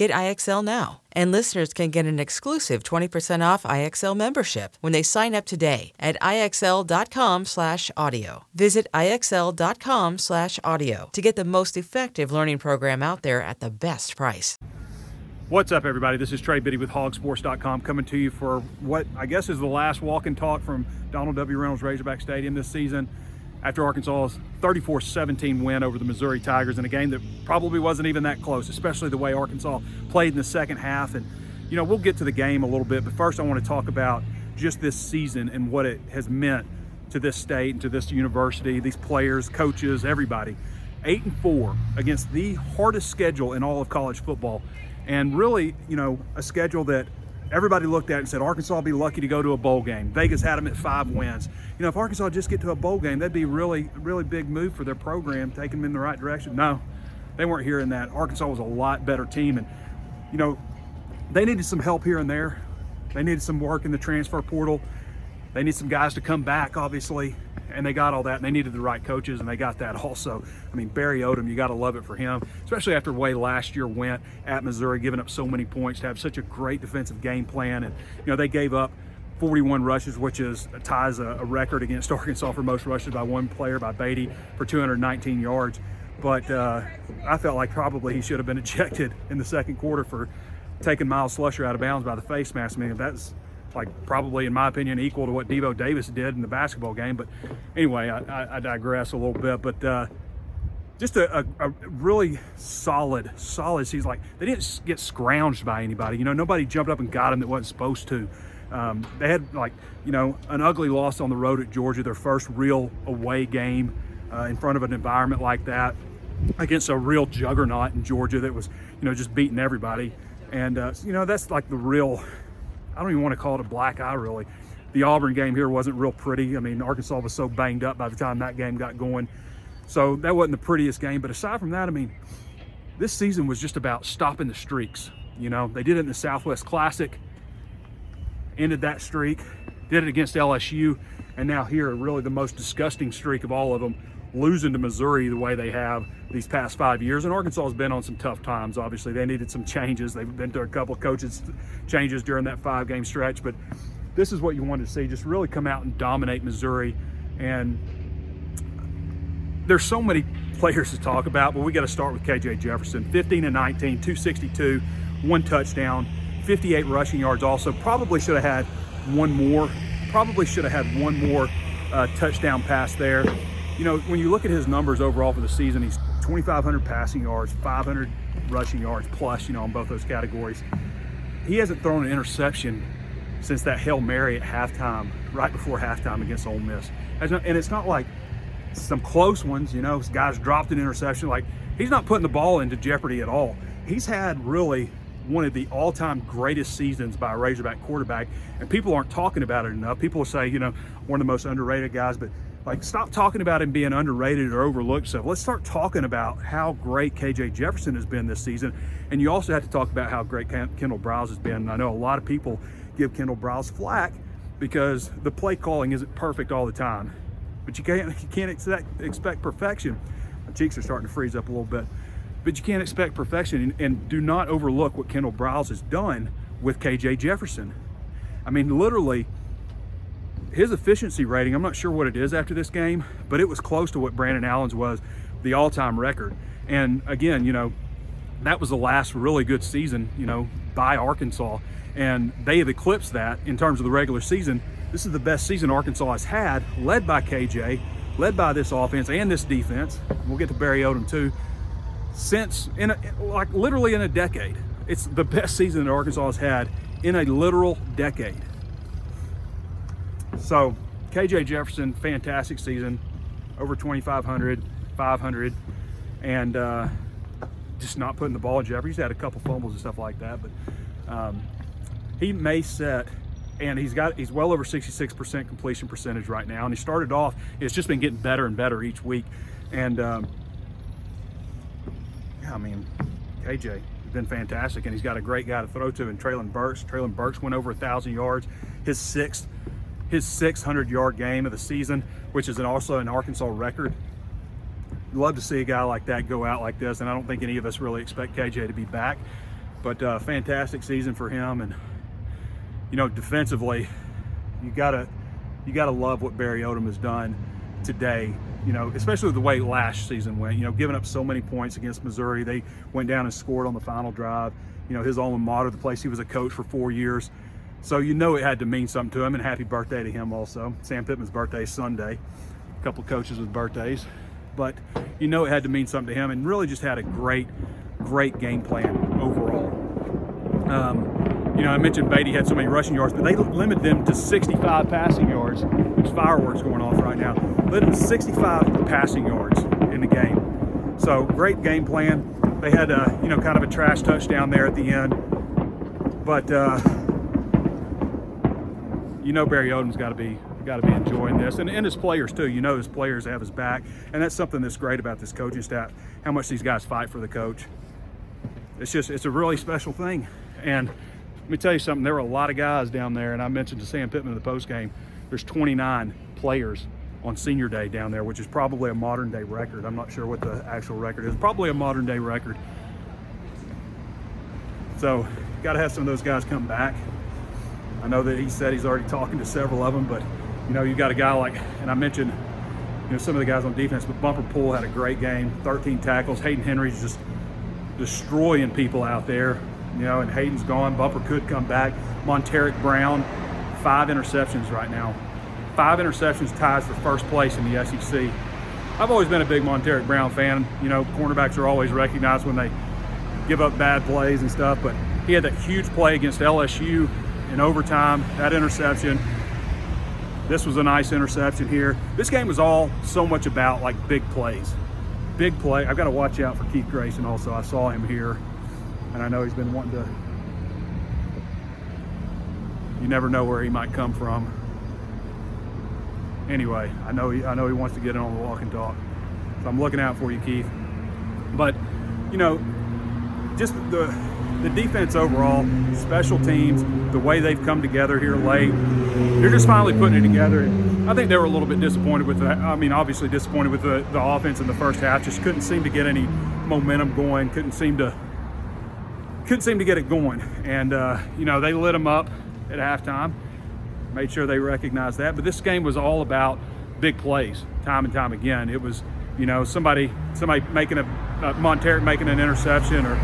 Get IXL now. And listeners can get an exclusive 20% off IXL membership when they sign up today at IXL.com/audio. Visit IXL.com/audio to get the most effective learning program out there at the best price. What's up, everybody? This is Trey Biddy with HawgSports.com coming to you for what I guess is the last walk and talk from Donald W. Reynolds Razorback Stadium this season after Arkansas's 34-17 win over the Missouri Tigers in a game that probably wasn't even that close, especially the way Arkansas played in the second half. And, you know, we'll get to the game a little bit, but first I want to talk about just this season and what it has meant to this state and to this university, these players, coaches, everybody. Eight and four against the hardest schedule in all of college football. And really, you know, a schedule that everybody looked at it and said Arkansas will be lucky to go to a bowl game. Vegas had them at five wins. You know, if Arkansas just get to a bowl game, that'd be really, really big move for their program, taking them in the right direction. No, they weren't hearing that. Arkansas was a lot better team, and you know, they needed some help here and there. They needed some work in the transfer portal. They need some guys to come back, obviously and they got all that and they needed the right coaches and they got that also. I mean, Barry Odom, you got to love it for him, especially after way last year went at Missouri, giving up so many points to have such a great defensive game plan. And, you know, they gave up 41 rushes, which is ties a, a record against Arkansas for most rushes by one player by Badie for 219 yards. But uh, I felt like probably he should have been ejected in the second quarter for taking Myles Slusher out of bounds by the face mask. I mean, that's like probably in my opinion equal to what Devo Davis did in the basketball game. But anyway, I, I digress a little bit. But uh, just a, a, a, really solid, solid season. Like they didn't get scrounged by anybody. You know, nobody jumped up and got them that wasn't supposed to. Um, they had like you know an ugly loss on the road at Georgia, their first real away game uh, in front of an environment like that against a real juggernaut in Georgia that was you know just beating everybody. And uh, you know that's like the real I don't even want to call it a black eye really. The Auburn game here wasn't real pretty. I mean, Arkansas was so banged up by the time that game got going. So that wasn't the prettiest game. But aside from that, I mean, this season was just about stopping the streaks. You know, they did it in the Southwest Classic, ended that streak, did it against LSU, and now here, really the most disgusting streak of all of them, losing to Missouri the way they have these past five years. And Arkansas has been on some tough times, obviously. They needed some changes. They've been through a couple coaches changes during that five game stretch. But this is what you wanted to see just really come out and dominate Missouri. And there's so many players to talk about, but we got to start with KJ Jefferson 15 and 19, 262, one touchdown, 58 rushing yards also. Probably should have had one more, probably should have had one more uh, touchdown pass there you know, when you look at his numbers overall for the season, he's 2,500 passing yards, 500 rushing yards plus, you know, on both those categories. He hasn't thrown an interception since that Hail Mary at halftime, right before halftime against Ole Miss. And it's not like some close ones, you know, guys dropped an interception. Like, he's not putting the ball into jeopardy at all. He's had really one of the all-time greatest seasons by a Razorback quarterback, and people aren't talking about it enough. People say, you know, one of the most underrated guys, but like, stop talking about him being underrated or overlooked stuff. Let's start talking about how great KJ Jefferson has been this season. And you also have to talk about how great Kendall Briles has been. I know a lot of people give Kendall Briles flack because the play calling isn't perfect all the time. But you can't you can't expect, expect perfection. My cheeks are starting to freeze up a little bit. But you can't expect perfection and, and do not overlook what Kendall Briles has done with KJ Jefferson. I mean, literally, his efficiency rating, I'm not sure what it is after this game, but it was close to what Brandon Allen's was, the all-time record. And again, you know, that was the last really good season, you know, by Arkansas. And they have eclipsed that in terms of the regular season. This is the best season Arkansas has had, led by KJ, led by this offense and this defense. We'll get to Barry Odom too. since in a, like literally in a decade. It's the best season that Arkansas has had in a literal decade. So, KJ Jefferson, fantastic season, over 2,500, 500, and uh, just not putting the ball in jeopardy. He's had a couple fumbles and stuff like that, but um, he may set, and he's got he's well over 66% completion percentage right now. And he started off; it's just been getting better and better each week. And um, yeah, I mean, KJ been fantastic, and he's got a great guy to throw to And Treylon Burks. Treylon Burks went over a thousand yards, his sixth his 600 yard game of the season, which is an, also an Arkansas record. Love to see a guy like that go out like this, and I don't think any of us really expect KJ to be back. But uh, fantastic season for him, and you know, defensively, you gotta you gotta love what Barry Odom has done today. You know, especially the way last season went. You know, giving up so many points against Missouri, they went down and scored on the final drive. You know, his alma mater, the place he was a coach for four years. So you know it had to mean something to him, and happy birthday to him also. Sam Pittman's birthday is Sunday. A couple coaches with birthdays, but you know it had to mean something to him, and really just had a great, great game plan overall. Um, you know, I mentioned Badie had so many rushing yards, but they limited them to 65 passing yards. There's fireworks going off right now. Limited to 65 passing yards in the game. So great game plan. They had a, you know, kind of a trash touchdown there at the end, but. Uh, you know Barry Odom's got to be got to be enjoying this, and, and his players too. You know his players have his back, and that's something that's great about this coaching staff. How much these guys fight for the coach. It's just it's a really special thing. And let me tell you something. There were a lot of guys down there, and I mentioned to Sam Pittman in the post game. There's 29 players on senior day down there, which is probably a modern day record. I'm not sure what the actual record is. Probably a modern day record. So, got to have some of those guys come back. I know that he said he's already talking to several of them, but you know, you got a guy like, and I mentioned, you know, some of the guys on defense, but Bumper Pool had a great game, 13 tackles. Hayden Henry's just destroying people out there, you know, and Hayden's gone. Bumper could come back. Montaric Brown, five interceptions right now. Five interceptions ties for first place in the SEC. I've always been a big Montaric Brown fan. You know, cornerbacks are always recognized when they give up bad plays and stuff, but he had that huge play against LSU in overtime, that interception. This was a nice interception here. This game was all so much about like big plays. Big play. I've got to watch out for Keith Grayson also. I saw him here and I know he's been wanting to you never know where he might come from. Anyway, I know he I know he wants to get in on the walk and talk. So I'm looking out for you, Keith. But you know, just the the defense overall, special teams, the way they've come together here late, they're just finally putting it together. I think they were a little bit disappointed with that. I mean, obviously disappointed with the, the offense in the first half. Just couldn't seem to get any momentum going. Couldn't seem to couldn't seem to get it going. And uh, you know, they lit them up at halftime. Made sure they recognized that. But this game was all about big plays, time and time again. It was, you know, somebody somebody making a uh, making an interception or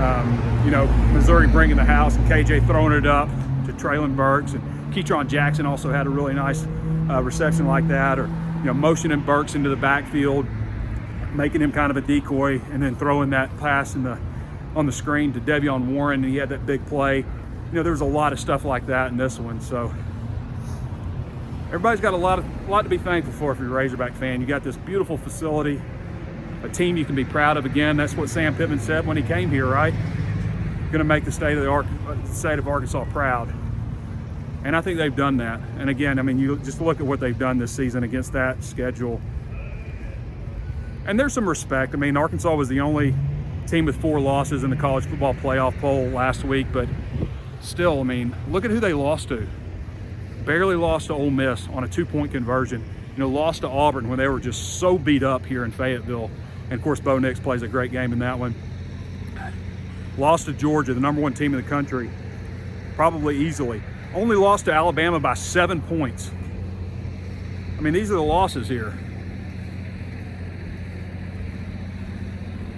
um, you know, Missouri bringing the house and KJ throwing it up to Treylon Burks and Ketron Jackson also had a really nice uh, reception like that, or you know, motioning Burks into the backfield, making him kind of a decoy, and then throwing that pass in the on the screen to De'Vion Warren, and he had that big play. You know, there was a lot of stuff like that in this one, so everybody's got a lot of a lot to be thankful for if you're a Razorback fan. You got this beautiful facility a team you can be proud of again. That's what Sam Pittman said when he came here, right? Going to make the state of the Ar- state of Arkansas proud. And I think they've done that. And again, I mean, you just look at what they've done this season against that schedule. And there's some respect. I mean, Arkansas was the only team with four losses in the college football playoff poll last week, but still, I mean, look at who they lost to. Barely lost to Ole Miss on a two-point conversion. You know, lost to Auburn when they were just so beat up here in Fayetteville. And of course, Bo Nix plays a great game in that one. Lost to Georgia, the number one team in the country, probably easily. Only lost to Alabama by seven points. I mean, these are the losses here.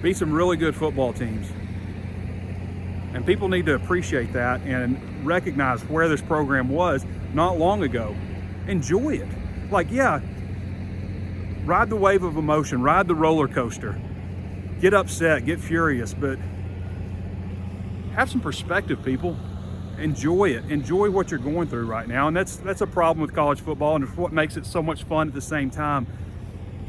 Beat some really good football teams. And people need to appreciate that and recognize where this program was not long ago. Enjoy it. Like, yeah, ride the wave of emotion, ride the roller coaster. get upset, get furious, but have some perspective, people. Enjoy it. Enjoy what you're going through right now. And that's that's a problem with college football and it's what makes it so much fun at the same time.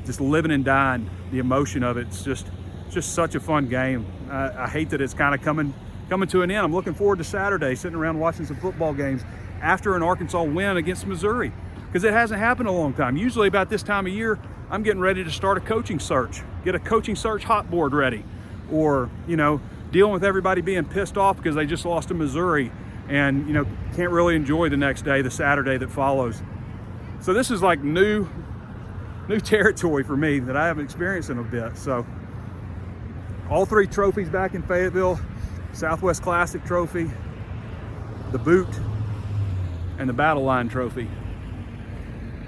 Just living and dying, the emotion of it. It's just just such a fun game. I, I hate that it's kind of coming coming to an end. I'm looking forward to Saturday, sitting around watching some football games after an Arkansas win against Missouri because it hasn't happened a long time. Usually about this time of year, I'm getting ready to start a coaching search, get a coaching search hot board ready, or, you know, dealing with everybody being pissed off because they just lost to Missouri and, you know, can't really enjoy the next day, the Saturday that follows. So this is like new, new territory for me that I haven't experienced in a bit. So all three trophies back in Fayetteville, Southwest Classic trophy, the boot, and the Battle Line trophy.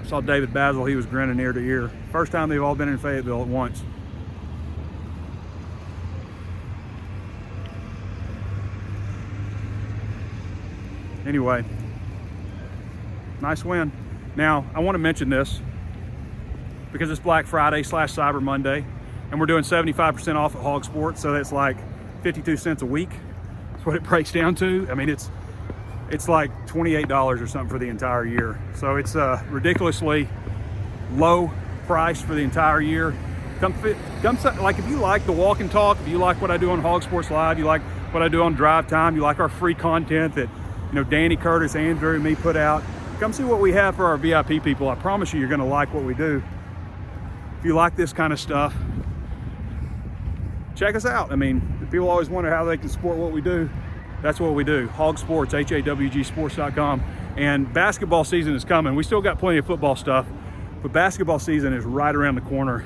Saw David Bazzel, he was grinning ear to ear. First time they've all been in Fayetteville at once. Anyway, nice win. Now, I want to mention this because it's Black Friday slash Cyber Monday, and we're doing 75% off at Hawg Sports, so that's like 52 cents a week. That's what it breaks down to. I mean, it's it's like $28 or something for the entire year. So it's a ridiculously low price for the entire year. Come, fit, come, like if you like the walk and talk, if you like what I do on Hawg Sports Live, you like what I do on Drive Time, you like our free content that you know Danny Curtis, Andrew, and me put out. Come see what we have for our VIP people. I promise you, you're going to like what we do. If you like this kind of stuff, check us out. I mean, people always wonder how they can support what we do. That's what we do. Hawg Sports, H-A-W-G Sports.com. And basketball season is coming. We still got plenty of football stuff, but basketball season is right around the corner.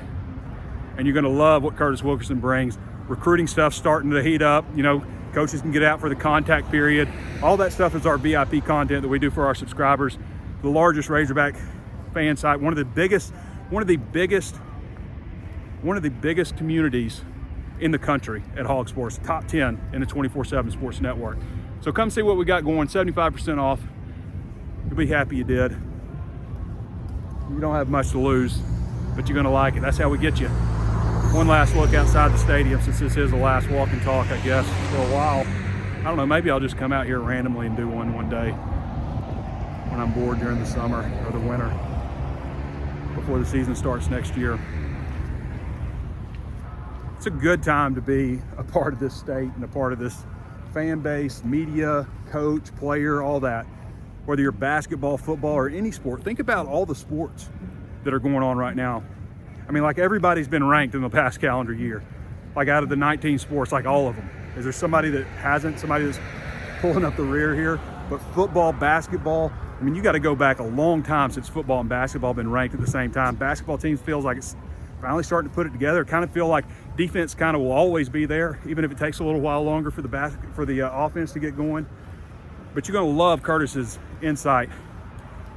And you're going to love what Curtis Wilkerson brings. Recruiting stuff starting to heat up. You know, coaches can get out for the contact period. All that stuff is our VIP content that we do for our subscribers. The largest Razorback fan site, one of the biggest, one of the biggest, one of the biggest communities in the country at Hawg Sports, top 10 in the 24-7 sports network. So come see what we got going, 75% off. You'll be happy you did. You don't have much to lose, but you're gonna like it. That's how we get you. One last look outside the stadium since this is the last walk and talk, I guess, for a while. I don't know, maybe I'll just come out here randomly and do one one day when I'm bored during the summer or the winter before the season starts next year it's a good time to be a part of this state and a part of this fan base, media, coach, player, all that. Whether you're basketball, football, or any sport, think about all the sports that are going on right now. I mean, like everybody's been ranked in the past calendar year. Like out of the 19 sports, like all of them. Is there somebody that hasn't? Somebody that's pulling up the rear here? But football, basketball, I mean, you got to go back a long time since football and basketball been ranked at the same time. Basketball teams feels like it's finally starting to put it together. Kind of feel like defense kind of will always be there, even if it takes a little while longer for the bas- for the uh, offense to get going. But you're going to love Curtis's insight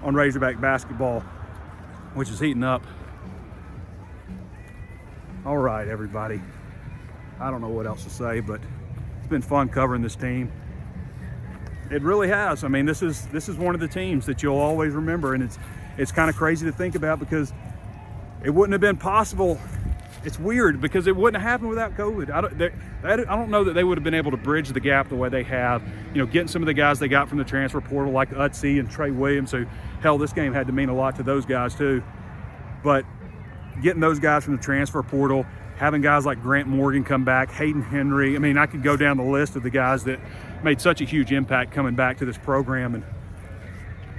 on Razorback basketball, which is heating up. All right, everybody. I don't know what else to say, but it's been fun covering this team. It really has. I mean, this is this is one of the teams that you'll always remember, and it's it's kind of crazy to think about because it wouldn't have been possible it's weird because it wouldn't have happened without COVID. I don't, I don't know that they would have been able to bridge the gap the way they have. You know, getting some of the guys they got from the transfer portal, like Utsey and Trey Williams, who, hell, this game had to mean a lot to those guys too. But getting those guys from the transfer portal, having guys like Grant Morgan come back, Hayden Henry. I mean, I could go down the list of the guys that made such a huge impact coming back to this program, and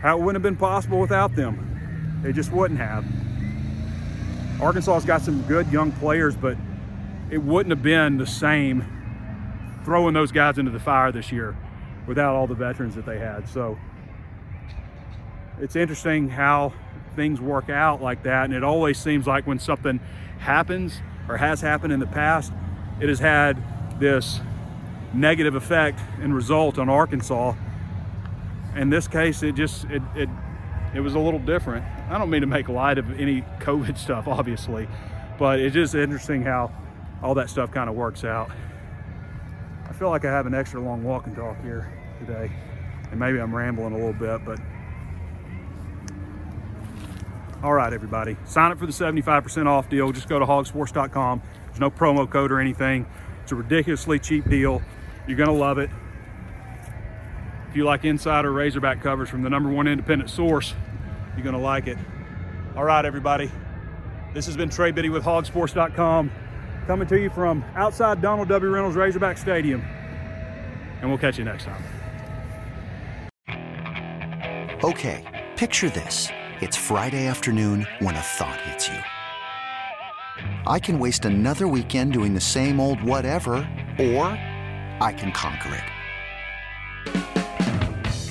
how it wouldn't have been possible without them. They just wouldn't have. Arkansas's got some good young players, but it wouldn't have been the same throwing those guys into the fire this year without all the veterans that they had. So it's interesting how things work out like that. And it always seems like when something happens or has happened in the past, it has had this negative effect and result on Arkansas. In this case, it just it, it it was a little different. I don't mean to make light of any COVID stuff, obviously, but it's just interesting how all that stuff kind of works out. I feel like I have an extra long walk and talk here today, and maybe I'm rambling a little bit, but all right, everybody. Sign up for the 75% off deal. Just go to hawgsports.com, There's no promo code or anything. It's a ridiculously cheap deal. You're gonna love it. If you like insider Razorback covers from the number one independent source, you're gonna like it. All right, everybody. This has been Trey Biddy with hawgsports.com coming to you from outside Donald W. Reynolds Razorback Stadium. And we'll catch you next time. Okay, picture this. It's Friday afternoon when a thought hits you. I can waste another weekend doing the same old whatever, or I can conquer it.